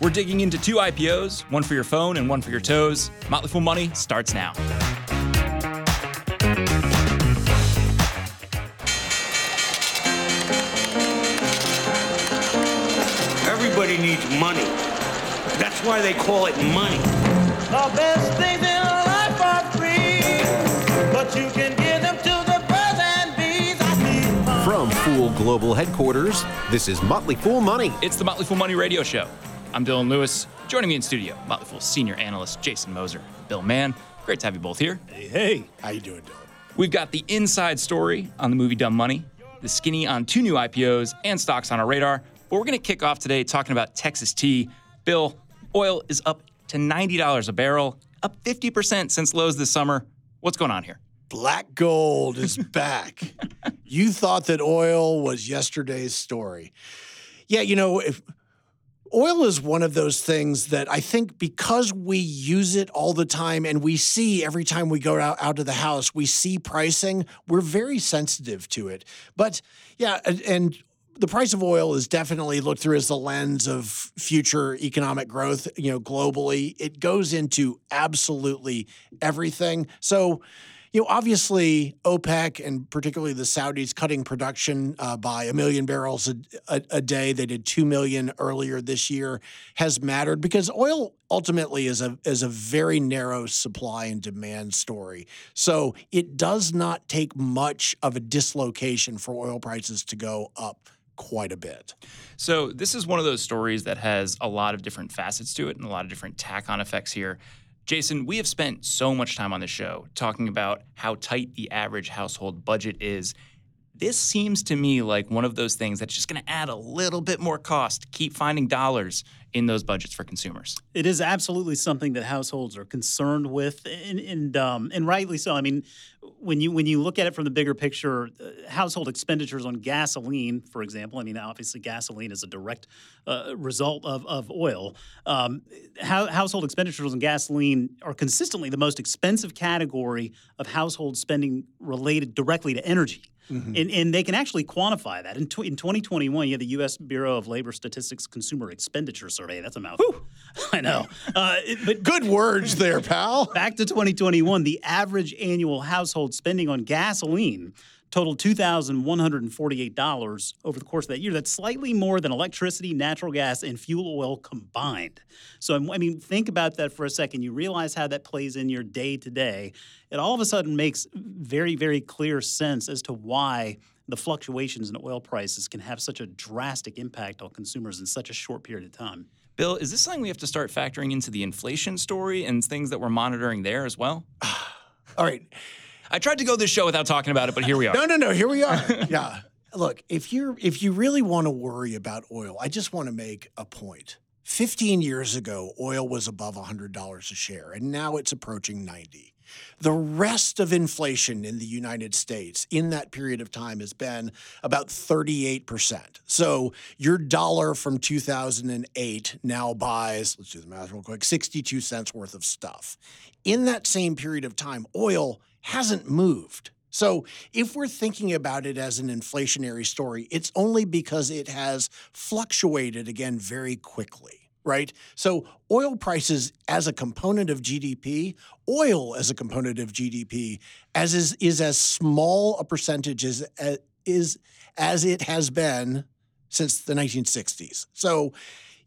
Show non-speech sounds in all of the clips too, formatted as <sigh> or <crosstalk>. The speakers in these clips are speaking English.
We're digging into two IPOs, one for your phone and one for your toes. Motley Fool Money starts now. Everybody needs money. That's why they call it money. The best things in life are free, but you can give them to the birds and bees. I need. From Fool Global Headquarters, this is Motley Fool Money. It's the Motley Fool Money Radio Show. I'm Dylan Lewis. Joining me in studio, Motley Fool senior analyst Jason Moser, Bill Mann. Great to have you both here. Hey, hey, how you doing, Dylan? We've got the inside story on the movie Dumb Money, the skinny on two new IPOs, and stocks on our radar. But we're going to kick off today talking about Texas tea. Bill, oil is up to $90 a barrel, up 50% since lows this summer. What's going on here? Black gold is <laughs> back. you thought that oil was yesterday's story. Yeah, you know, if oil is one of those things that I think because we use it all the time and we see every time we go out, out of the house, we see pricing, we're very sensitive to it. But yeah, and, and the price of oil is definitely looked through as the lens of future economic growth, you know, globally. It goes into absolutely everything. So, you know, obviously OPEC and particularly the Saudis cutting production uh, by a million barrels a, a, a, day. They did two million earlier this year. Has mattered because oil ultimately is a is a very narrow supply and demand story. So it does not take much of a dislocation for oil prices to go up quite a bit. So this is one of those stories that has a lot of different facets to it and a lot of different tack on effects here. Jason, we have spent so much time on the show talking about how tight the average household budget is. This seems to me like one of those things that's just going to add a little bit more cost keep finding dollars in those budgets for consumers. It is absolutely something that households are concerned with, and and, um, and rightly so. I mean, when you when you look at it from the bigger picture, uh, household expenditures on gasoline, for example. I mean, obviously, gasoline is a direct uh, result of of oil. Um, household expenditures on gasoline are consistently the most expensive category of household spending related directly to energy. Mm-hmm. And, and, they can actually quantify that. In, tw- in 2021, you had the U.S. Bureau of Labor Statistics Consumer Expenditure Survey. That's a mouthful. <laughs> I know. Uh, but <laughs> good words there, pal. Back to 2021, the average annual household spending on gasoline totaled $2,148 over the course of that year. That's slightly more than electricity, natural gas, and fuel oil combined. So, I mean, think about that for a second. You realize how that plays in your day to day. It all of a sudden makes very, very clear sense as to why the fluctuations in oil prices can have such a drastic impact on consumers in such a short period of time. Bill, is this something we have to start factoring into the inflation story and things that we're monitoring there as well? <sighs> all right. I tried to go this show without talking about it, but here we are. no, no, no. Here we are. <laughs> yeah. Look, if you're if you really want to worry about oil, I just want to make a point. 15 years ago, oil was above $100 a share, and now it's approaching 90. The rest of inflation in the United States in that period of time has been about 38%. So your dollar from 2008 now buys, let's do the math real quick, 62 cents worth of stuff. In that same period of time, oil hasn't moved. So, if we're thinking about it as an inflationary story, it's only because it has fluctuated again very quickly, right? So, oil prices as a component of GDP, oil as a component of GDP, as is, is as small a percentage as, as, is, as it has been since the 1960s. So,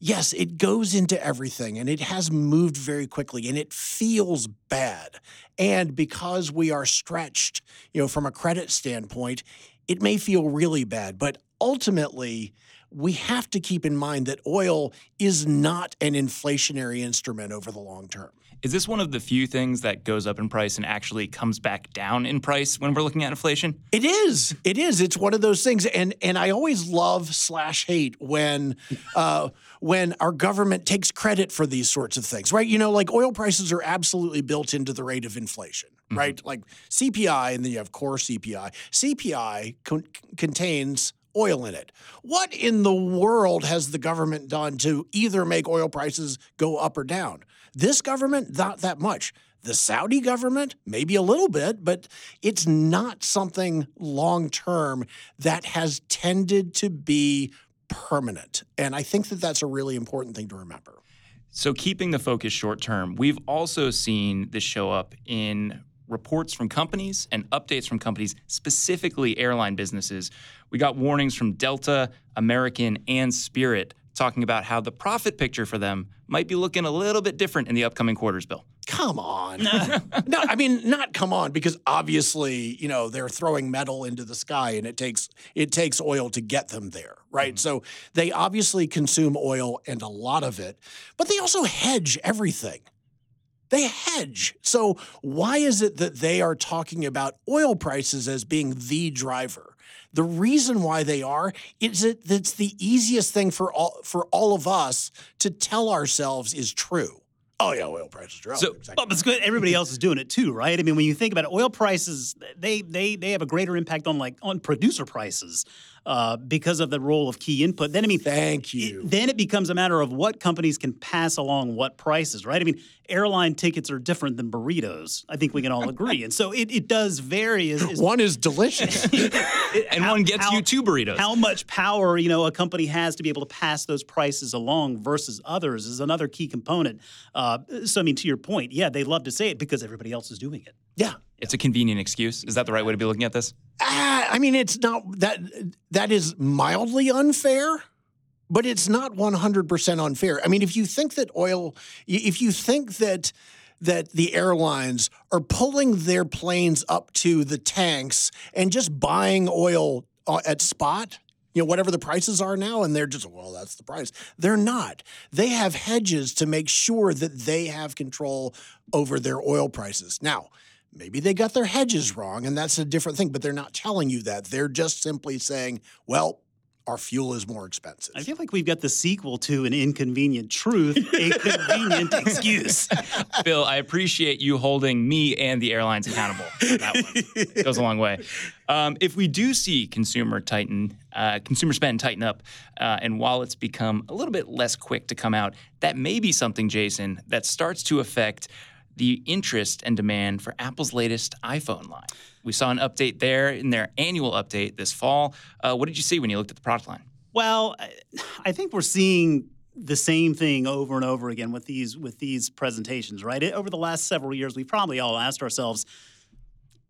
yes, it goes into everything and it has moved very quickly and it feels bad. And because we are stretched, you know, from a credit standpoint, it may feel really bad, but ultimately, we have to keep in mind that oil is not an inflationary instrument over the long term. Is this one of the few things that goes up in price and actually comes back down in price when we're looking at inflation? It is. It is. It's one of those things, and and I always love slash hate when <laughs> uh, when our government takes credit for these sorts of things, right? You know, like oil prices are absolutely built into the rate of inflation, mm-hmm. right? Like CPI, and then you have core CPI. CPI con- contains oil in it. What in the world has the government done to either make oil prices go up or down? This government, not that much. The Saudi government, maybe a little bit, but it's not something long term that has tended to be permanent. And I think that that's a really important thing to remember. So, keeping the focus short term, we've also seen this show up in reports from companies and updates from companies, specifically airline businesses. We got warnings from Delta, American, and Spirit talking about how the profit picture for them might be looking a little bit different in the upcoming quarters, Bill. Come on. <laughs> no, I mean not come on because obviously, you know, they're throwing metal into the sky and it takes it takes oil to get them there, right? Mm-hmm. So they obviously consume oil and a lot of it, but they also hedge everything. They hedge. So why is it that they are talking about oil prices as being the driver? The reason why they are is that it's the easiest thing for all for all of us to tell ourselves is true. Oh yeah, oil prices are up. So- Exactly. Oh, but it's good. Everybody else is doing it too, right? I mean, when you think about it, oil prices, they they they have a greater impact on like on producer prices uh, because of the role of key input. Then I mean, Thank it- you. then it becomes a matter of what companies can pass along what prices, right? I mean, airline tickets are different than burritos. I think we can all agree, and so it, it does vary. As, as <laughs> One is delicious. <laughs> And one gets you two burritos. How much power you know a company has to be able to pass those prices along versus others is another key component. Uh, so I mean, to your point, yeah, they love to say it because everybody else is doing it. yeah. It's a convenient excuse. Is that the right way to be looking at this? Ah, I mean, it's not that that is mildly unfair, but it's not 100% unfair. I mean, if you think that oil, if you think that that the airlines are pulling their planes up to the tanks and just buying oil uh, at spot, you know, whatever the prices are now, and they're just, well, that's the price. They're not. They have hedges to make sure that they have control over their oil prices. Now, maybe they got their hedges wrong, and that's a different thing, but they're not telling you that. They're just simply saying, well, our fuel is more expensive. I feel like we've got the sequel to an inconvenient truth, <laughs> a convenient excuse. <laughs> Bill, I appreciate you holding me and the airlines accountable. for That one It goes a long way. Um, if we do see consumer tighten, uh, consumer spend tighten up, uh, and wallets become a little bit less quick to come out, that may be something, Jason, that starts to affect the interest and demand for Apple's latest iPhone line. We saw an update there in their annual update this fall. Uh, what did you see when you looked at the product line? Well, I- think we're seeing the same thing over and over again with these with these presentations, right? Over the last several years, we've probably all asked ourselves,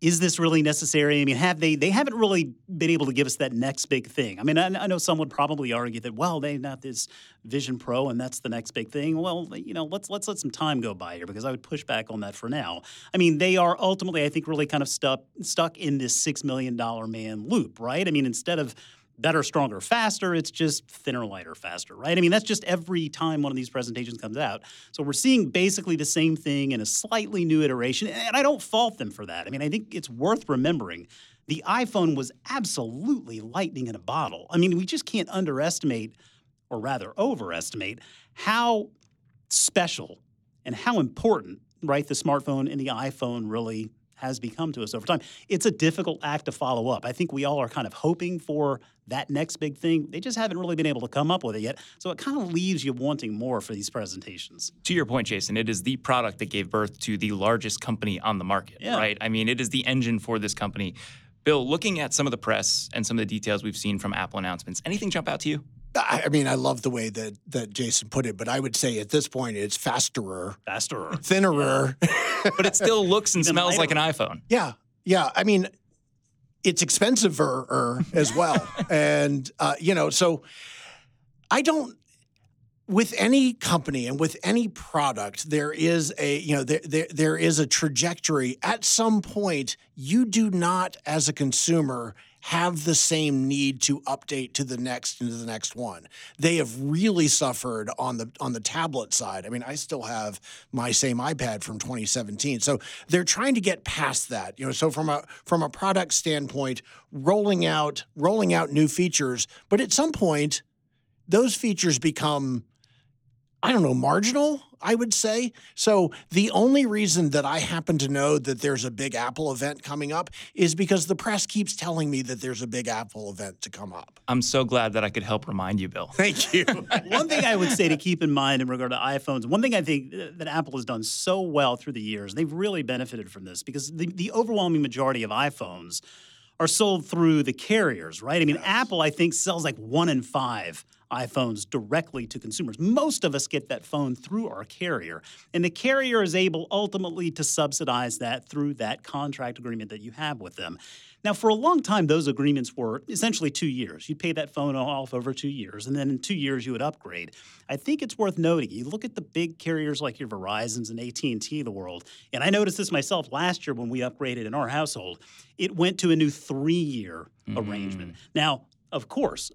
is this really necessary? I mean, have they they haven't really been able to give us that next big thing. I mean, I, I know some would probably argue that well, they've got this Vision Pro and that's the next big thing. Well, you know, let's let's let some time go by here because I would push back on that for now. I mean, they are ultimately, I think, really kind of stuck stuck in this six million dollar man loop, right? I mean, instead of better, stronger, faster. It's just thinner, lighter, faster, right? I mean, that's just every time one of these presentations comes out. So we're seeing basically the same thing in a slightly new iteration, and I don't fault them for that. I mean, I think it's worth remembering the iPhone was absolutely lightning in a bottle. I mean, we just can't underestimate, or rather overestimate, how special and how important, right, the smartphone and the iPhone really has become to us over time. It's a difficult act to follow up. I think we all are kind of hoping for that next big thing. They just haven't really been able to come up with it yet. So it kind of leaves you wanting more for these presentations. To your point, Jason, it is the product that gave birth to the largest company on the market, Yeah. right? I mean, it is the engine for this company. Bill, looking at some of the press and some of the details we've seen from Apple announcements, anything jump out to you? I I mean, I love the way that that Jason put it, but I would say at this point it's fasterer, Faster. thinnerer. But it still looks and <laughs> Even smells like an iPhone. yeah, yeah. I mean, it's expensiver <laughs> as well, and uh, you know, so I don't. With any company and with any product, there is a you know there, there there is a trajectory. At some point, you do not, as a consumer, have the same need to update to the next and to the next one. They have really suffered on the on the tablet side. I mean, I still have my same iPad from 2017. So they're trying to get past that. You know, so from a from a product standpoint, rolling out rolling out new features, but at some point those features become I don't know, marginal, I would say. So the only reason that I happen to know that there's a big Apple event coming up is because the press keeps telling me that there's a big Apple event to come up. I'm so glad that I could help remind you, Bill. Thank you. <laughs> one thing I would say to keep in mind in regard to iPhones, one thing I think that Apple has done so well through the years, they've really benefited from this because the, the overwhelming majority of iPhones are sold through the carriers, right? I mean, Apple, I think, sells like one in five iPhones directly to consumers. Most of us get that phone through our carrier, and the carrier is able ultimately to subsidize that through that contract agreement that you have with them. Now, for a long time, those agreements were essentially two years. You'd pay that phone off over two years, and then in two years you would upgrade. I think it's worth noting. You look at the big carriers like your Verizon's and AT and T the world, and I noticed this myself last year when we upgraded in our household. It went to a new three-year arrangement. Now, of course,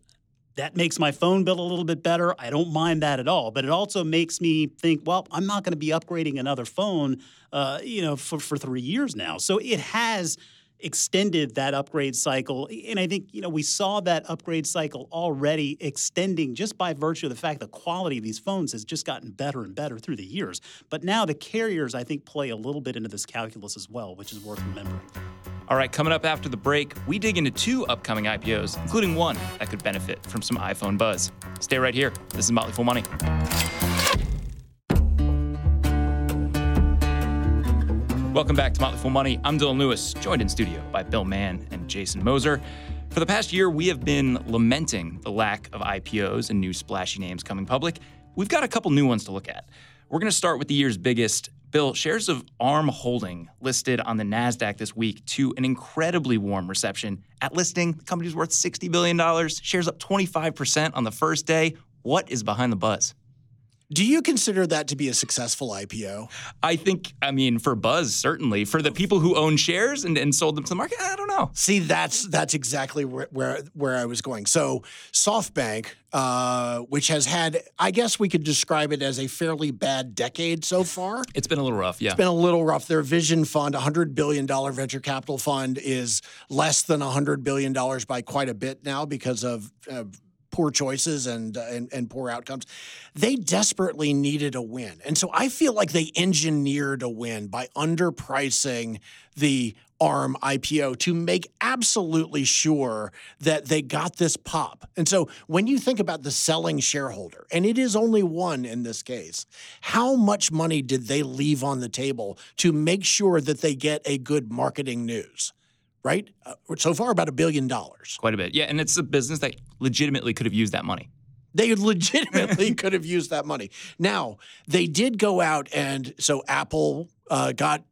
that makes my phone bill a little bit better. I don't mind that at all. But it also makes me think, well, I'm not going to be upgrading another phone, uh, you know, for, for three years now. So it has extended that upgrade cycle. And I think, you know, we saw that upgrade cycle already extending just by virtue of the fact the quality of these phones has just gotten better and better through the years. But now the carriers, I think, play a little bit into this calculus as well, which is worth remembering. All right, coming up after the break, we dig into two upcoming IPOs, including one that could benefit from some iPhone buzz. Stay right here. This is Motley Fool Money. Welcome back to Motley Fool Money. I'm Dylan Lewis, joined in studio by Bill Mann and Jason Moser. For the past year, we have been lamenting the lack of IPOs and new splashy names coming public. We've got a couple new ones to look at. We're going to start with the year's biggest. Bill, shares of ARM Holding listed on the NASDAQ this week to an incredibly warm reception. At listing, the company's worth $60 billion, shares up 25% on the first day. What is behind the buzz? Do you consider that to be a successful IPO? I think, I mean, for Buzz, certainly. For the people who own shares and, and sold them to the market, I don't know. See, that's that's exactly where where, where I was going. So SoftBank, uh, which has had, I guess we could describe it as a fairly bad decade so far. It's been a little rough, yeah. It's been a little rough. Their Vision Fund, a hundred billion dollar venture capital fund, is less than a hundred billion dollars by quite a bit now because of. Uh, poor choices and, uh, and and poor outcomes. They desperately needed a win, and so I feel like they engineered a win by underpricing the ARM IPO to make absolutely sure that they got this pop. And so when you think about the selling shareholder, and it is only one in this case, how much money did they leave on the table to make sure that they get a good marketing news? Right? Uh, so far, about a billion dollars. Quite a bit. Yeah, and it's a business that legitimately could have used that money. They <laughs> legitimately could have used that money. Now they did go out and so Apple uh, got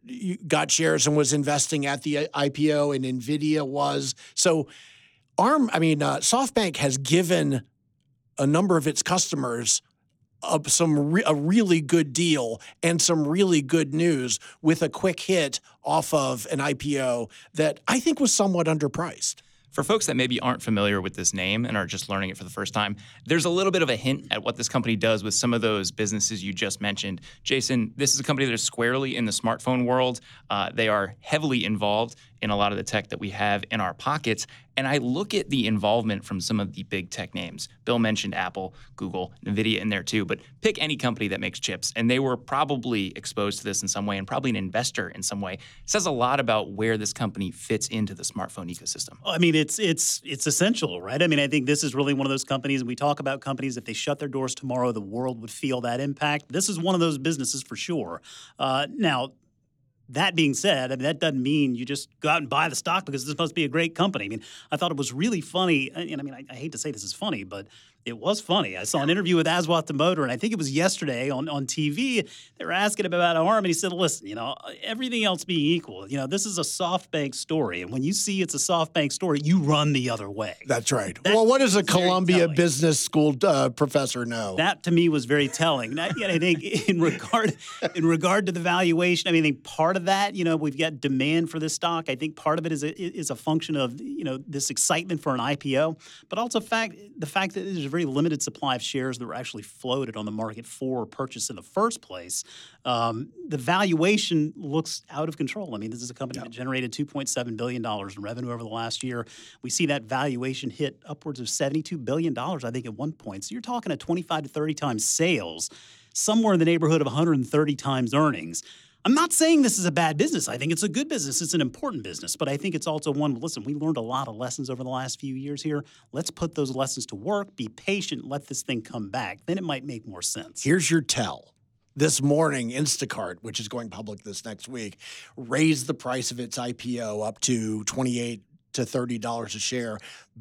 got shares and was investing at the IPO, and Nvidia was so. Arm, I mean, uh, SoftBank has given a number of its customers uh, some re- a really good deal and some really good news with a quick hit off of an IPO that I think was somewhat underpriced. For folks that maybe aren't familiar with this name and are just learning it for the first time, there's a little bit of a hint at what this company does with some of those businesses you just mentioned. Jason, this is a company that is squarely in the smartphone world. Uh, they are heavily involved in a lot of the tech that we have in our pockets. And I look at the involvement from some of the big tech names. Bill mentioned Apple, Google, Nvidia in there too, but pick any company that makes chips, and they were probably exposed to this in some way and probably an investor in some way. It says a lot about where this company fits into the smartphone ecosystem. I mean, it's it's it's essential, right? I mean, I think this is really one of those companies, and we talk about companies. If they shut their doors tomorrow, the world would feel that impact. This is one of those businesses for sure. Uh, now, that being said, I mean, that doesn't mean you just go out and buy the stock because this must be a great company. I mean, I thought it was really funny. And I mean, I, I hate to say this is funny, but it was funny. I saw an interview with Aswath Damodaran, and I think it was yesterday on, on TV. They were asking him about ARM, and he said, listen, you know, everything else being equal, you know, this is a SoftBank story. And when you see it's a SoftBank story, you run the other way. That's right. That well, what does a Columbia telling. Business School uh, professor know? That to me was very telling. And I, I think in regard in regard to the valuation, I mean, I think part of that, you know, we've got demand for this stock. I think part of it is a, is a function of you know this excitement for an IPO, but also fact the fact that there's a very limited supply of shares that were actually floated on the market for purchase in the first place. Um, the valuation looks out of control. I mean, this is a company that generated 2.7 billion dollars in revenue over the last year. We see that valuation hit upwards of 72 billion dollars, I think, at one point. So you're talking at 25 to 30 times sales, somewhere in the neighborhood of 130 times earnings. I'm not saying this is a bad business. I think it's a good business. It's an important business, but I think it's also one. Listen, we learned a lot of lessons over the last few years here. Let's put those lessons to work. Be patient. Let this thing come back. Then it might make more sense. Here's your tell. This morning, Instacart, which is going public this next week, raised the price of its IPO up to 28 to $30 a share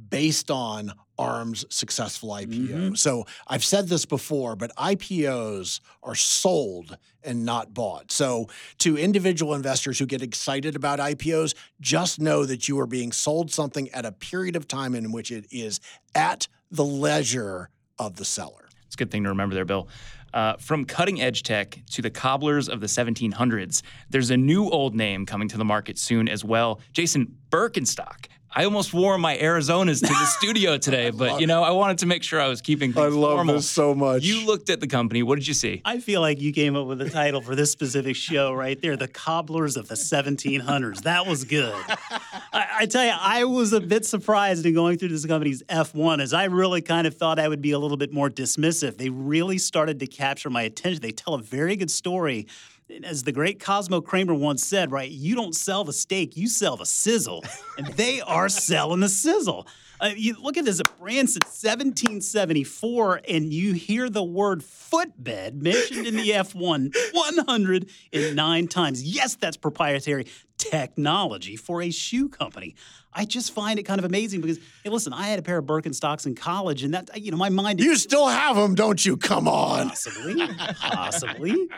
based on ARM's successful IPO. Mm-hmm. So I've said this before, but IPOs are sold and not bought. So to individual investors who get excited about IPOs, just know that you are being sold something at a period of time in which it is at the leisure of the seller. It's a good thing to remember there, Bill. Uh, from cutting edge tech to the cobblers of the 1700s, there's a new old name coming to the market soon as well. Jason Birkenstock. I almost wore my Arizonas to the <laughs> studio today, but you know, I wanted to make sure I was keeping things I love formal. so much. You looked at the company. What did you see? I feel like you came up with a title for this specific show right there The Cobblers of the 1700s. That was good. I, I tell you, I was a bit surprised in going through this company's F1 as I really kind of thought I would be a little bit more dismissive. They really started to capture my attention. They tell a very good story. As the great Cosmo Kramer once said, right, you don't sell the steak, you sell the sizzle. and they <laughs> are selling the sizzle. Uh, you look at this brand since 1774, and you hear the word footbed mentioned in the F1 109 times. Yes, that's proprietary technology for a shoe company. I just find it kind of amazing because, hey, listen, I had a pair of Birkenstocks in college, and that, you know, my mind You still have them, don't you? Come on. Possibly, possibly.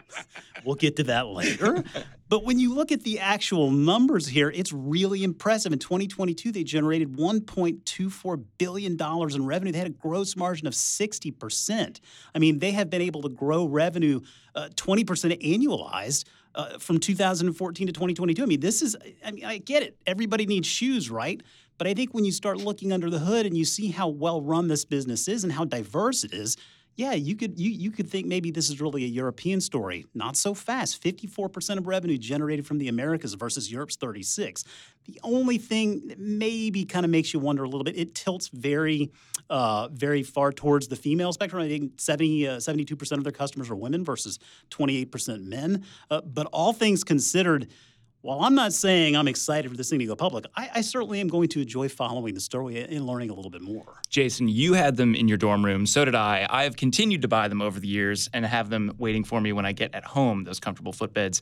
We'll get to that later. But when you look at the actual numbers here, it's really impressive. In 2022, they generated $1.24 billion in revenue. They had a gross margin of 60%. I mean, they have been able to grow revenue uh, 20% annualized. Uh, from 2014 to 2022. I mean, this is, I mean, I get it. Everybody needs shoes, right? But I think when you start looking under the hood and you see how well run this business is and how diverse it is, yeah, you could you you could think maybe this is really a European story. Not so fast. 54% of revenue generated from the Americas versus Europe's 36. The only thing that maybe kind of makes you wonder a little bit, it tilts very uh, very far towards the female spectrum. I think 70 uh, 72% of their customers are women versus 28% men. Uh, but all things considered, while I'm not saying I'm excited for this thing to go public, I, I certainly am going to enjoy following the story and learning a little bit more. Jason, you had them in your dorm room. So did I. I have continued to buy them over the years and have them waiting for me when I get at home, those comfortable footbeds.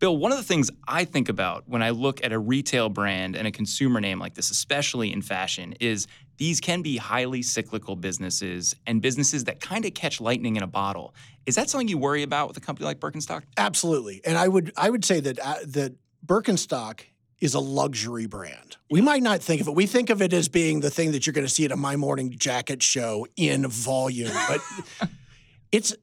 Bill, one of the things I think about when I look at a retail brand and a consumer name like this, especially in fashion, is these can be highly cyclical businesses and businesses that kind of catch lightning in a bottle. Is that something you worry about with a company like Birkenstock? Absolutely, and I would I would say that uh, that Birkenstock is a luxury brand. We might not think of it. We think of it as being the thing that you're going to see at a My Morning Jacket show in volume, but <laughs> it's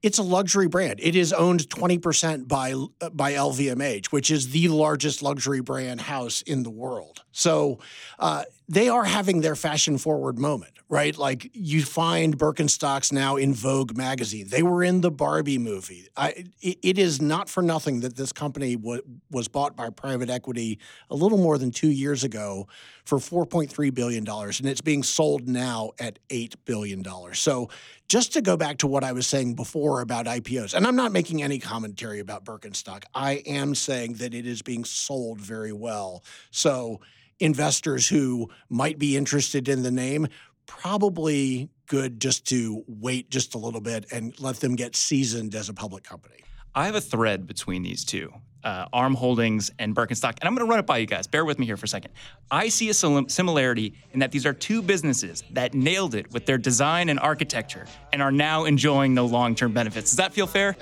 it's a luxury brand. It is owned 20% by by LVMH, which is the largest luxury brand house in the world. So uh, they are having their fashion forward moment, right? Like you find Birkenstocks now in Vogue magazine. They were in the Barbie movie. I, it, it is not for nothing that this company wa was bought by private equity a little more than two years ago for 4.3 billion dollars, and it's being sold now at eight billion dollars. So just to go back to what I was saying before about IPOs, and I'm not making any commentary about Birkenstock. I am saying that it is being sold very well. So investors who might be interested in the name probably good just to wait just a little bit and let them get seasoned as a public company. I have a thread between these two, uh, Arm Holdings and Birkenstock, and I'm going to run it by you guys. Bear with me here for a second. I see a sim- similarity in that these are two businesses that nailed it with their design and architecture and are now enjoying the long-term benefits. Does that feel fair?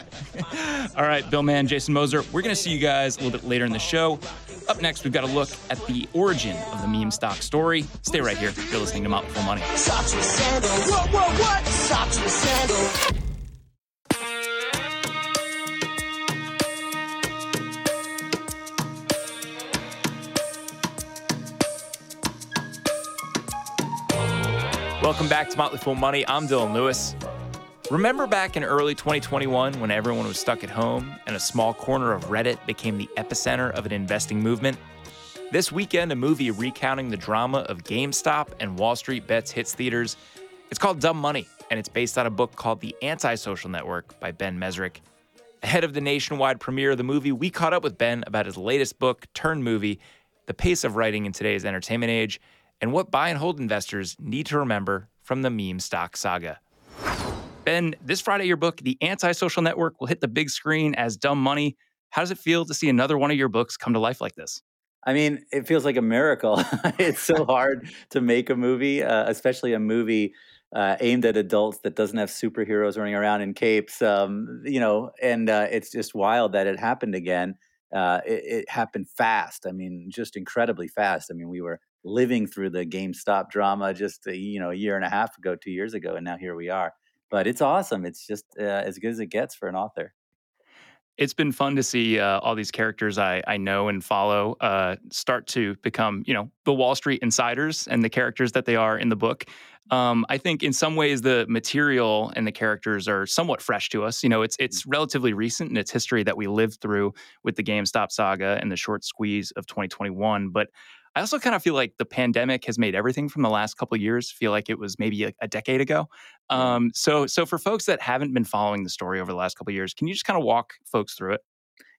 <laughs> All right, Bill Mann, Jason Moser, we're going to see you guys a little bit later in the show. Up next, we've got a look at the origin of the meme stock story. Stay right here. You're listening to Motley Fool Money. Socks with sandals. What, what, what? Socks with sandals. Welcome back to Motley Fool Money. I'm Dylan Lewis. Remember back in early 2021 when everyone was stuck at home and a small corner of Reddit became the epicenter of an investing movement? This weekend, a movie recounting the drama of GameStop and Wall Street Bets hits theaters. It's called Dumb Money, and it's based on a book called The Antisocial Network by Ben Mezrich. Ahead of the nationwide premiere of the movie, we caught up with Ben about his latest book turned movie, the pace of writing in today's entertainment age, and what buy and hold investors need to remember from the meme stock saga. Ben, this Friday, your book, The Antisocial Network, will hit the big screen as Dumb Money. How does it feel to see another one of your books come to life like this? I mean, it feels like a miracle. <laughs> it's so <laughs> hard to make a movie, uh, especially a movie uh, aimed at adults that doesn't have superheroes running around in capes. Um, you know, and uh, it's just wild that it happened again. Uh, it, it, happened fast. I mean, just incredibly fast. I mean, we were living through the GameStop drama just a, you know a year and a half ago, two years ago, and now here we are. But it's awesome. It's just uh, as good as it gets for an author it's been fun to see uh, all these characters I, I know and follow uh, start to become, you know, the Wall Street insiders and the characters that they are in the book. Um, I think in some ways the material and the characters are somewhat fresh to us. You know, it's it's relatively recent in its history that we lived through with the GameStop saga and the short squeeze of 2021. But I also kind of feel like the pandemic has made everything from the last couple years feel like it was maybe a, a decade ago. Um, so, so for folks that haven't been following the story over the last couple years, can you just kind of walk folks through it?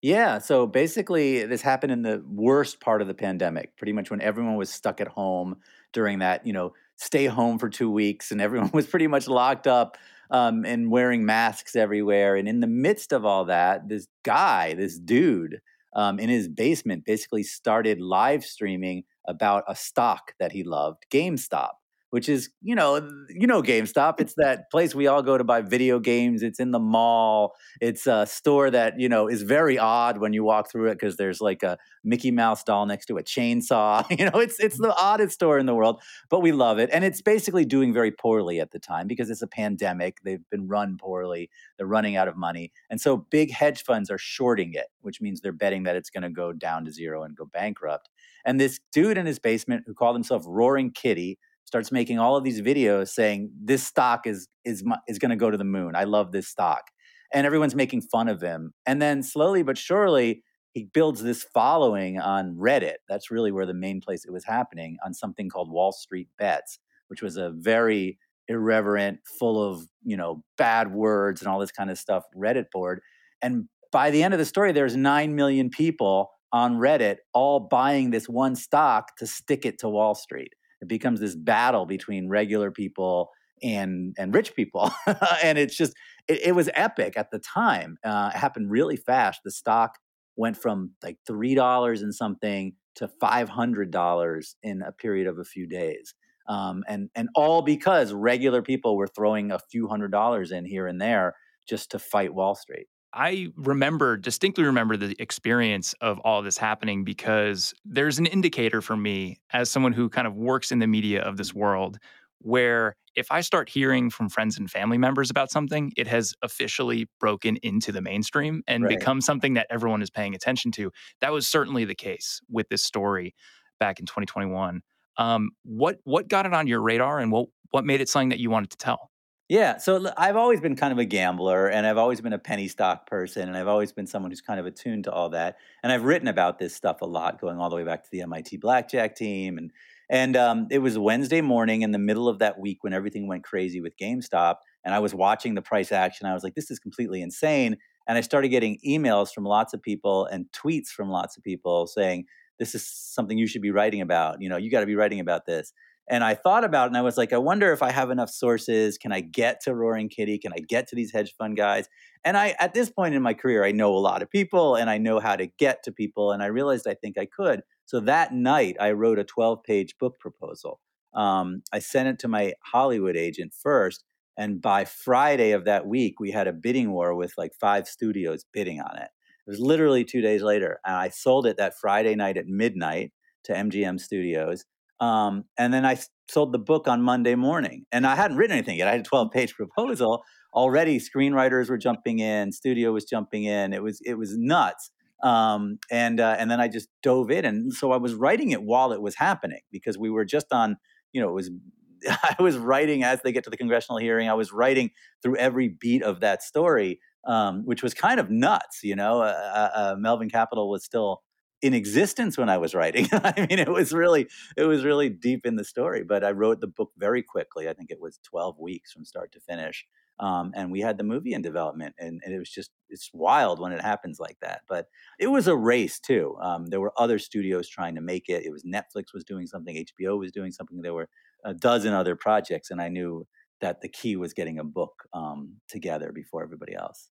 Yeah. So basically, this happened in the worst part of the pandemic, pretty much when everyone was stuck at home during that, you know, stay home for two weeks and everyone <laughs> was pretty much locked up um, and wearing masks everywhere. And in the midst of all that, this guy, this dude, um, in his basement basically started live streaming about a stock that he loved, GameStop which is you know you know GameStop. It's that place we all go to buy video games. It's in the mall. It's a store that you know is very odd when you walk through it because there's like a Mickey Mouse doll next to a chainsaw. <laughs> You know, it's it's the oddest store in the world, but we love it, and it's basically doing very poorly at the time because it's a pandemic. They've been run poorly. They're running out of money, and so big hedge funds are shorting it, which means they're betting that it's going to go down to zero and go bankrupt. And this dude in his basement who called himself Roaring Kitty starts making all of these videos saying this stock is is is going to go to the moon. I love this stock. And everyone's making fun of him. And then slowly but surely he builds this following on Reddit. That's really where the main place it was happening on something called Wall Street Bets, which was a very irreverent, full of, you know, bad words and all this kind of stuff Reddit board. And by the end of the story there's 9 million people on Reddit all buying this one stock to stick it to Wall Street it becomes this battle between regular people and and rich people. <laughs> And it's just it, it, was epic at the time uh, it happened really fast. The stock went from like three dollars and something to five hundred dollars in a period of a few days. Um, and and all because regular people were throwing a few hundred dollars in here and there just to fight wall street I remember, distinctly remember the experience of all this happening because there's an indicator for me as someone who kind of works in the media of this world where if I start hearing from friends and family members about something, it has officially broken into the mainstream and right. become something that everyone is paying attention to. That was certainly the case with this story back in 2021. Um, what what got it on your radar, and what what made it something that you wanted to tell? Yeah, so I've always been kind of a gambler and I've always been a penny stock person and I've always been someone who's kind of attuned to all that. And I've written about this stuff a lot going all the way back to the MIT blackjack team and and um, it was Wednesday morning in the middle of that week when everything went crazy with GameStop and I was watching the price action. I was like this is completely insane and I started getting emails from lots of people and tweets from lots of people saying this is something you should be writing about. You know, you got to be writing about this. And I thought about it and I was like, I wonder if I have enough sources. Can I get to Roaring Kitty? Can I get to these hedge fund guys? And I, at this point in my career, I know a lot of people and I know how to get to people. And I realized I think I could. So that night, I wrote a 12 page book proposal. Um, I sent it to my Hollywood agent first. And by Friday of that week, we had a bidding war with like five studios bidding on it. It was literally two days later. And I sold it that Friday night at midnight to MGM Studios. Um, and then I sold the book on Monday morning. And I hadn't written anything yet. I had a 12 page <laughs> proposal. Already screenwriters were jumping in, studio was jumping in. It was it was nuts. Um, and uh, and then I just dove in, and so I was writing it while it was happening because we were just on. You know, it was <laughs> I was writing as they get to the congressional hearing. I was writing through every beat of that story, um, which was kind of nuts. You know, uh, uh, uh Melvin Capital was still in existence when I was writing. <laughs> I mean, it was really it was really deep in the story. But I wrote the book very quickly. I think it was twelve weeks from start to finish. Um, and we had the movie in development, and, and, it was just it's wild when it happens like that. But it was a race too. Um, there were other studios trying to make it. It was Netflix was doing something, HBO was doing something. There were a dozen other projects, and I knew that the key was getting a book um, together before everybody else.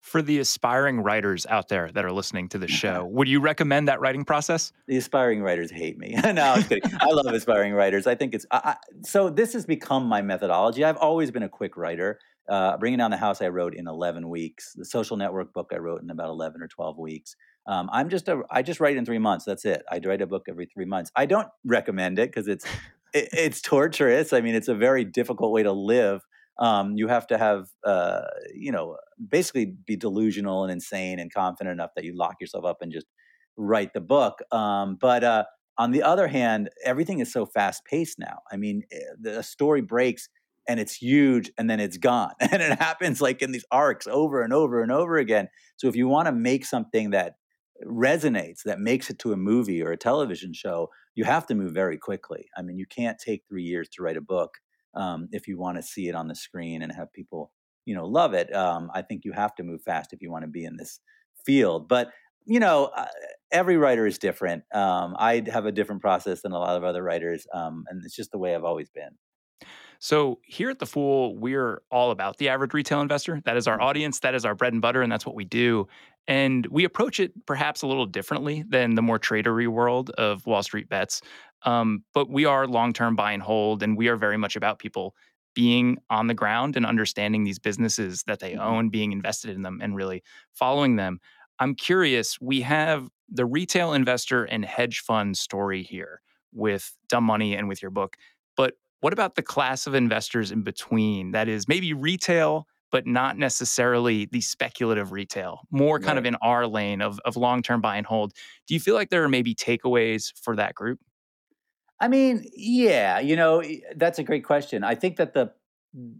For the aspiring writers out there that are listening to the show, <laughs> would you recommend that writing process? The aspiring writers hate me. <laughs> no, I'm kidding. I love aspiring writers. I think it's I, I, so. This has become my methodology. I've always been a quick writer. Uh, Bringing Down the House, I wrote in 11 weeks. The Social Network book, I wrote in about 11 or 12 weeks. Um, I'm just a, I just write in three months. That's it. I write a book every three months. I don't recommend it because it's, it, it's torturous. I mean, it's a very difficult way to live. Um, you have to have, uh, you know, basically be delusional and insane and confident enough that you lock yourself up and just write the book. Um, but uh, on the other hand, everything is so fast paced now. I mean, eh, the story breaks and it's huge and then it's gone. <laughs> And it happens like in these arcs over and over and over again. So if you want to make something that resonates, that makes it to a movie or a television show, you have to move very quickly. I mean, you can't take three years to write a book um, if you want to see it on the screen and have people, you know, love it. Um, I think you have to move fast if you want to be in this field. But you know, uh, every writer is different. Um, I have a different process than a lot of other writers, um, and it's just the way I've always been. So here at The Fool, we're all about the average retail investor. That is our audience, that is our bread and butter, and that's what we do. And we approach it perhaps a little differently than the more tradery world of Wall Street bets. Um, but we are long term buy and hold, and we are very much about people being on the ground and understanding these businesses that they own, being invested in them, and really following them. I'm curious, we have the retail investor and hedge fund story here with Dumb Money and with your book. But what about the class of investors in between? That is maybe retail, but not necessarily the speculative retail, more kind Right. of in our lane of, of long term buy and hold. Do you feel like there are maybe takeaways for that group? I mean, yeah, you know, that's a great question. I think that the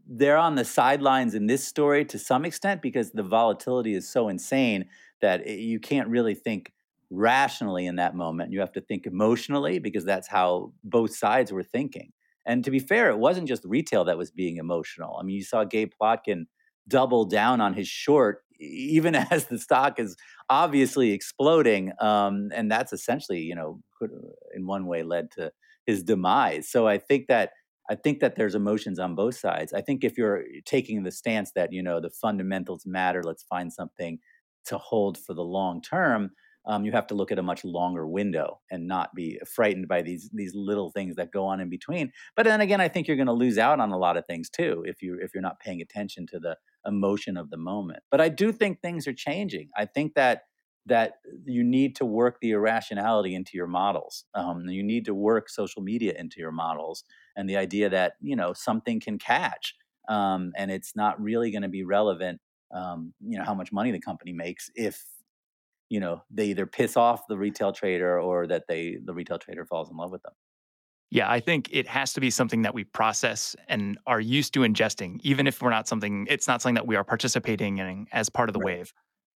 they're on the sidelines in this story to some extent because the volatility is so insane that i- you can't really think rationally in that moment. You have to think emotionally because that's how both sides were thinking. And to be fair, it wasn't just retail that was being emotional. I mean, you saw Gabe Plotkin double down on his short, even <laughs> as the stock is obviously exploding. Um, and that's essentially, you know, in one way led to his demise. So I think that I think that there's emotions on both sides. I think if you're taking the stance that you know the fundamentals matter, let's find something to hold for the long term. Um, you have to look at a much longer window and not be frightened by these these little things that go on in between. But then again, I think you're going to lose out on a lot of things too if you if you're not paying attention to the emotion of the moment. But I do think things are changing. I think that that you need to work the irrationality into your models. Um, you need to work social media into your models, and the idea that you know something can catch, um, and it's not really going to be relevant. Um, you know how much money the company makes if you know they either piss off the retail trader or that they the retail trader falls in love with them. Yeah, I think it has to be something that we process and are used to ingesting, even if we're not something, it's not something that we are participating in as part of the Right. wave.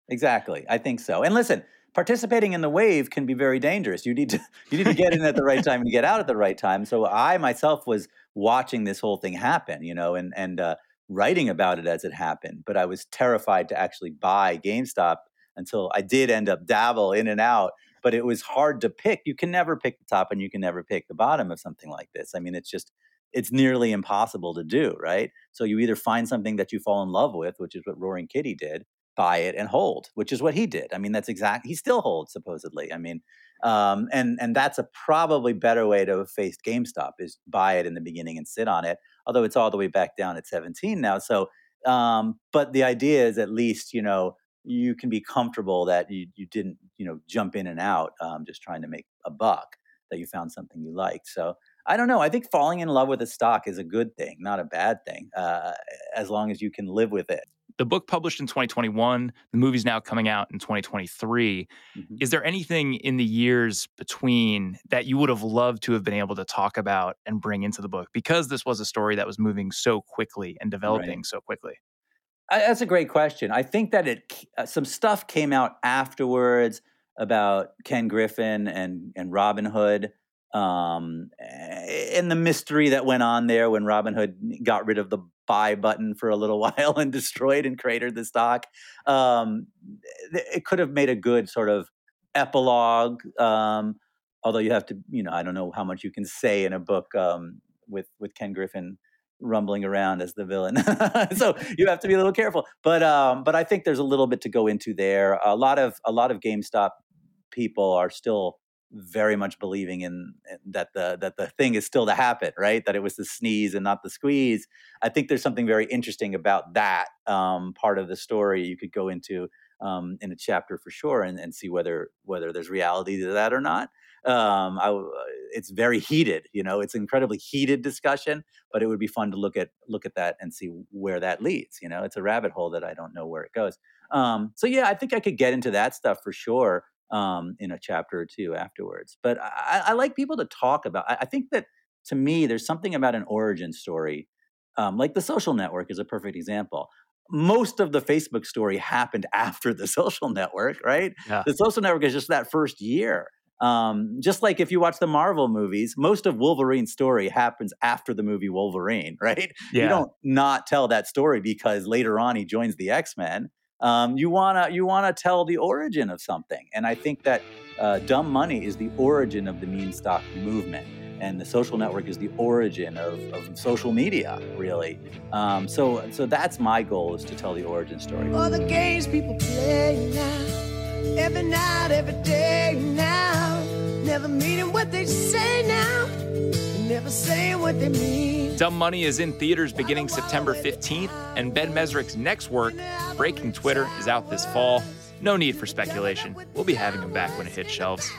Exactly. I think so. And listen, participating in the wave can be very dangerous. You need to <laughs> you need to get in at the right time and get out at the right time. So I myself was watching this whole thing happen, you know, and and uh, writing about it as it happened. But I was terrified to actually buy GameStop until I did end up dabble in and out. But it was hard to pick. You can never pick the top and you can never pick the bottom of something like this. I mean, it's just it's nearly impossible to do, right? So you either find something that you fall in love with, which is what Roaring Kitty did, buy it and hold, which is what he did. I mean, that's exact. He still holds supposedly. I mean, um, and and that's a probably better way to have faced GameStop is buy it in the beginning and sit on it. Although it's all the way back down at 17 now. So, um, but the idea is at least you know you can be comfortable that you you didn't you know jump in and out um, just trying to make a buck. That you found something you liked. So. I don't know. I think falling in love with a stock is a good thing, not a bad thing, uh, as long as you can live with it. The book published in 2021, the movie's now coming out in 2023. Mhm. Is there anything in the years between that you would have loved to have been able to talk about and bring into the book because this was a story that was moving so quickly and developing so quickly? I, that's a great question. I think that it uh, some stuff came out afterwards about Ken Griffin and and Robinhood, um, and the mystery that went on there when Robinhood got rid of the buy button for a little <laughs> while and destroyed and cratered the stock. Um, it could have made a good sort of epilogue. Um, although you have to, you know, I don't know how much you can say in a book um, with with Ken Griffin rumbling around as the villain. <laughs> so you have to be a little careful. But um, but I think there's a little bit to go into there. A lot of a lot of GameStop people are still very much believing in that the that the thing is still to happen, right? That it was the sneeze and not the squeeze. I think there's something very interesting about that um, part of the story. You could go into um, in a chapter for sure and, and see whether whether there's reality to that or not. Um, I, it's very heated, you know. It's incredibly heated discussion, but it would be fun to look at look at that and see where that leads. You know, it's a rabbit hole that I don't know where it goes. Um, so yeah, I think I could get into that stuff for sure um, in a chapter or two afterwards. But I, I like people to talk about. I, I, think that to me, there's something about an origin story, um, like the Social Network is a perfect example most of the Facebook story happened <laughs> after the social network, right? Yeah. The social network is just that first year. Um, just like if you watch the Marvel movies, most of Wolverine's story happens after the movie Wolverine, <laughs> right? Yeah. You don't not tell that story because later on he joins the X Men. Um, you wanna you wanna tell the origin of something, and I think that uh, Dumb Money is the origin of the meme stock movement and the social network is the origin of, of social media, really. Um, so, so that's my goal is to tell the origin story. All the games people play now, every night, every day now, never meaning what they say now, never saying what they mean. Dumb Money is in theaters beginning September 15th, and Ben Mezrich's next work, Breaking Twitter, is out this fall. No need for speculation. We'll be having him back when it hits shelves.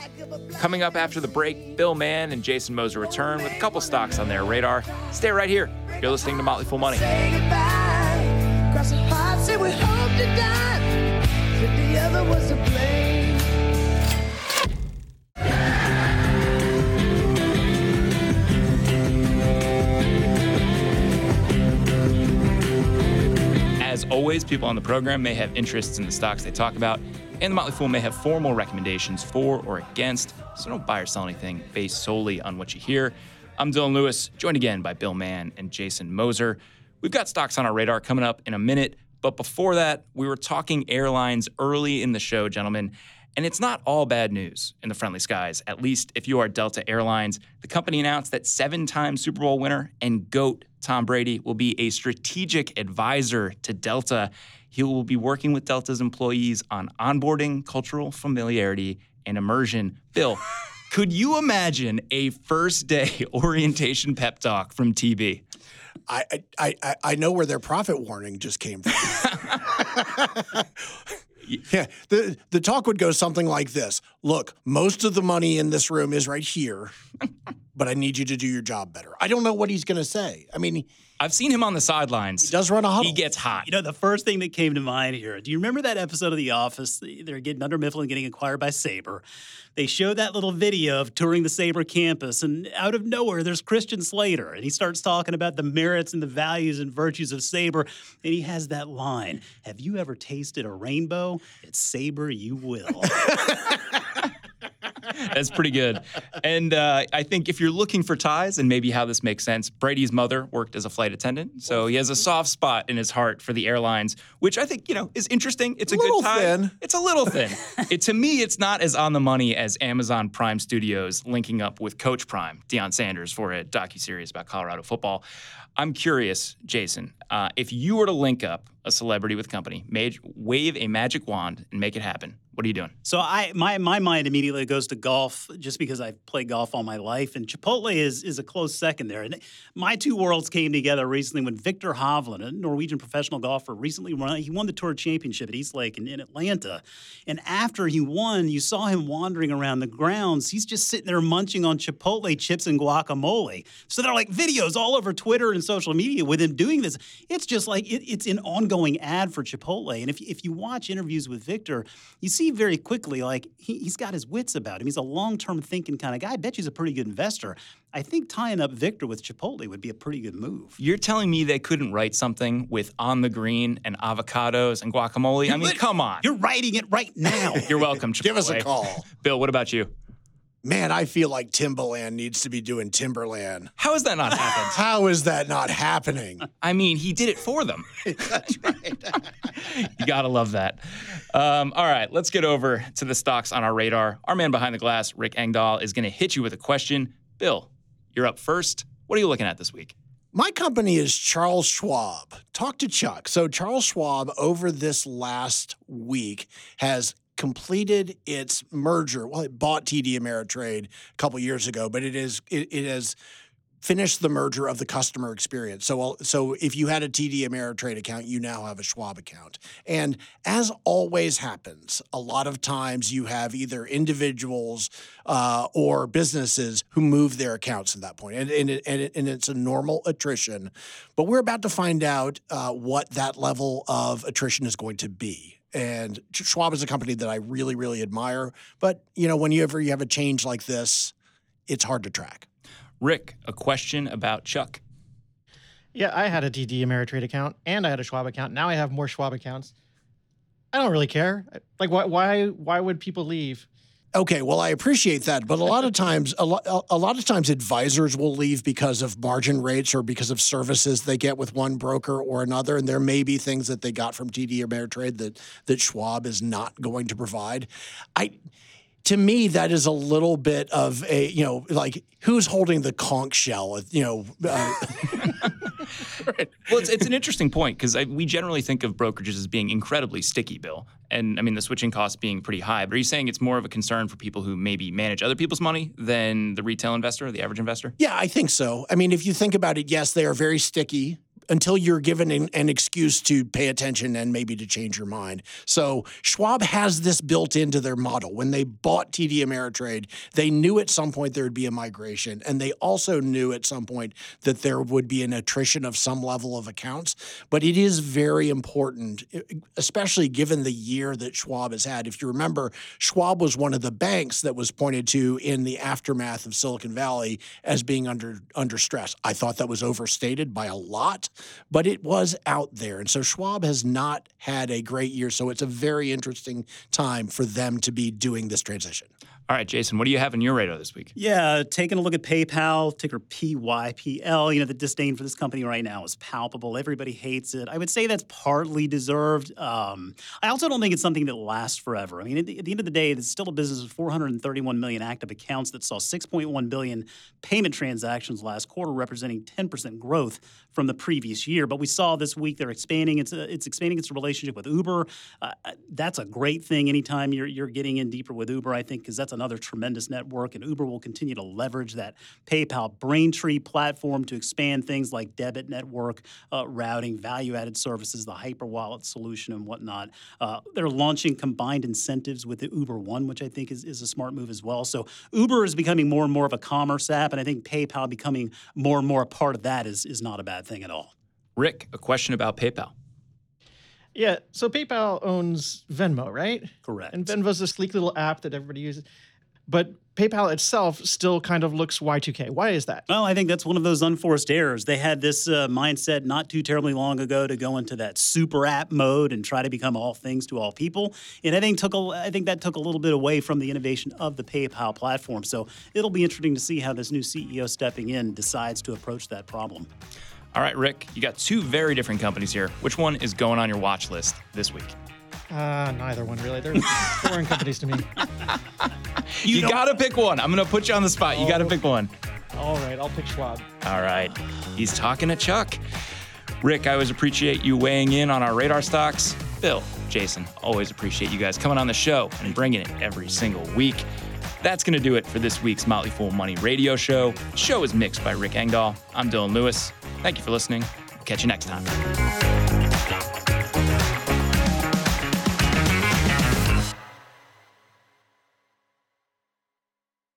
Coming up after the break, Bill Mann and Jason Moser return with a couple stocks on their radar. Stay right here. You're listening to Motley Fool Money. As always, people on the program may have interests in the stocks they talk about, and the Motley Fool may have formal recommendations for or against, so don't buy or sell anything based solely on what you hear. I'm Dylan Lewis, joined again by Bill Mann and Jason Moser. We've got stocks on our radar coming up in a minute, but before that, we were talking airlines early in the show, gentlemen. And it's not all bad news in the friendly skies, at least if you are Delta Airlines. The company announced that seven time Super Bowl winner and GOAT Tom Brady will be a strategic advisor to Delta. He will be working with Delta's employees on onboarding, cultural familiarity, and immersion. Bill, <laughs> could you imagine a first day <laughs> orientation pep talk from TB? I, I, I, I know where their profit warning just came from. <laughs> yeah, the the talk would go something like this: Look, most of the money in this room is right here, <laughs> but I need you to do your job better. I don't know what he's going to say. I mean, I've seen him on the sidelines. He does run a huddle. He gets hot. You know, the first thing that came to mind here. Do you remember that episode of The Office? They're getting Dunder Mifflin getting acquired by Sabre. They show that little video of touring the Sabre campus, and out of nowhere, there's Christian Slater, and he starts talking about the merits and the values and virtues of Sabre, and he has that line: "Have you ever tasted a rainbow? At Sabre, you will." <laughs> That's pretty good. And uh, I think if you're looking for ties and maybe how this makes sense, Brady's mother worked as a flight attendant, so he has a soft spot in his heart for the airlines, which I think you know is interesting. It's a, a good tie. Thin. It's a little thin. it, to me, it's not as on the money as Amazon Prime Studios linking up with Coach Prime, Deion Sanders, for a docu series about Colorado football. I'm curious, Jason, uh, if you were to link up a celebrity with company, made, wave a magic wand and make it happen, what are you doing? So I my my mind immediately goes to golf, just because I've played golf all my life, and Chipotle is is a close second there. And my two worlds came together recently when Viktor Hovland, a Norwegian professional golfer, recently won he won the Tour Championship at East Lake in, in Atlanta. And after he won, you saw him wandering around the grounds. He's just sitting there munching on Chipotle chips and guacamole. So there are like videos all over Twitter and social media with him doing this. It's just like it, it's an ongoing ad for Chipotle. And if if you watch interviews with Viktor, you see very quickly, like, he, he's got his wits about him. He's a long term thinking kind of guy. I bet he's a pretty good investor. I think tying up Viktor with Chipotle would be a pretty good move. You're telling me they couldn't write something with on the green and avocados and guacamole? I mean, come on. You're writing it right now. <laughs> You're welcome, Chipotle. <laughs> Give us a call. Bill, what about you? Man, I feel like Timbaland needs to be doing Timberland. How has that not happened? <laughs> How is that not happening? I mean, he did it for them. <laughs> That's right. <laughs> you gotta love that. Um, all right, let's get over to the stocks on our radar. Our man behind the glass, Rick Engdahl, is gonna hit you with a question. Bill, you're up first. What are you looking at this week? My company is Charles Schwab. Talk to Chuck. So, Charles Schwab, over this last week, has completed its merger. Well, it bought TD Ameritrade a couple years ago, but it is it, it has finished the merger of the customer experience. So, so if you had a TD Ameritrade account, you now have a Schwab account. And as always happens, a lot of times you have either individuals uh, or businesses who move their accounts at that point, and and, it, and, it, and it's a normal attrition. But we're about to find out uh, what that level of attrition is going to be. And Schwab is a company that I really, really admire. But you know, whenever you have a change like this, it's hard to track. Rick, a question about Chuck. Yeah, I had a TD Ameritrade account and I had a Schwab account. Now I have more Schwab accounts. I don't really care. Like, why? Why? Why would people leave? Okay, well, I appreciate that, but a lot of <laughs> times, a lot, a lot of times, advisors will leave because of margin rates or because of services they get with one broker or another, and there may be things that they got from TD or Ameritrade that that Schwab is not going to provide. I to me, that is a little bit of a, you know, like who's holding the conch shell, you know. Uh, <laughs> right. Well, it's, it's an interesting point because we generally think of brokerages as being incredibly sticky, Bill. And I mean, the switching costs being pretty high. But are you saying it's more of a concern for people who maybe manage other people's money than the retail investor, or the average investor? Yeah, I think so. I mean, if you think about it, yes, they are very sticky until you're given an, an, excuse to pay attention and maybe to change your mind. So Schwab has this built into their model. When they bought TD Ameritrade, they knew at some point there would be a migration, and they also knew at some point that there would be an attrition of some level of accounts. But it is very important, especially given the year that Schwab has had. If you remember, Schwab was one of the banks that was pointed to in the aftermath of Silicon Valley as being under under stress. I thought that was overstated by a lot but it was out there. And so Schwab has not had a great year. So it's a very interesting time for them to be doing this transition. All right, Jason, what do you have in your radar this week? Yeah, taking a look at PayPal, ticker PYPL. You know, the disdain for this company right now is palpable. Everybody hates it. I would say that's partly deserved. Um, I also don't think it's something that lasts forever. I mean, at the, at the end of the day, it's still a business with 431 million active accounts that saw 6.1 billion payment transactions last quarter, representing 10% growth from the previous year. But we saw this week they're expanding. It's uh, it's expanding its relationship with Uber. Uh, that's a great thing. Anytime you're you're getting in deeper with Uber, I think, because that's another tremendous network, and Uber will continue to leverage that PayPal Braintree platform to expand things like debit network uh, routing, value-added services, the Hyperwallet solution, and whatnot. Uh, they're launching combined incentives with the Uber One, which I think is, is a smart move as well. So Uber is becoming more and more of a commerce app, and I think PayPal becoming more and more a part of that is is not a bad thing at all. Rick, a question about PayPal. Yeah, so PayPal owns Venmo, right? Correct. And Venmo's a sleek little app that everybody uses but PayPal itself still kind of looks Y2K. Why is that? Well, I think that's one of those unforced errors. They had this uh, mindset not too terribly long ago to go into that super app mode and try to become all things to all people. And I think took a, I think that took a little bit away from the innovation of the PayPal platform. So it'll be interesting to see how this new CEO stepping in decides to approach that problem. All right, Rick, you got two very different companies here. Which one is going on your watch list this week? Uh, neither one really. They're <laughs> foreign companies to me. You, <laughs> you gotta pick one. I'm gonna put you on the spot. You gotta pick one. All right, I'll pick Schwab. All right. He's talking to Chuck. Rick, I always appreciate you weighing in on our radar stocks. Bill, Jason, always appreciate you guys coming on the show and bringing it every single week. That's going to do it for this week's Motley Fool Money radio show. The show is mixed by Rick Engdahl. I'm Dylan Lewis. Thank you for listening. catch you next time.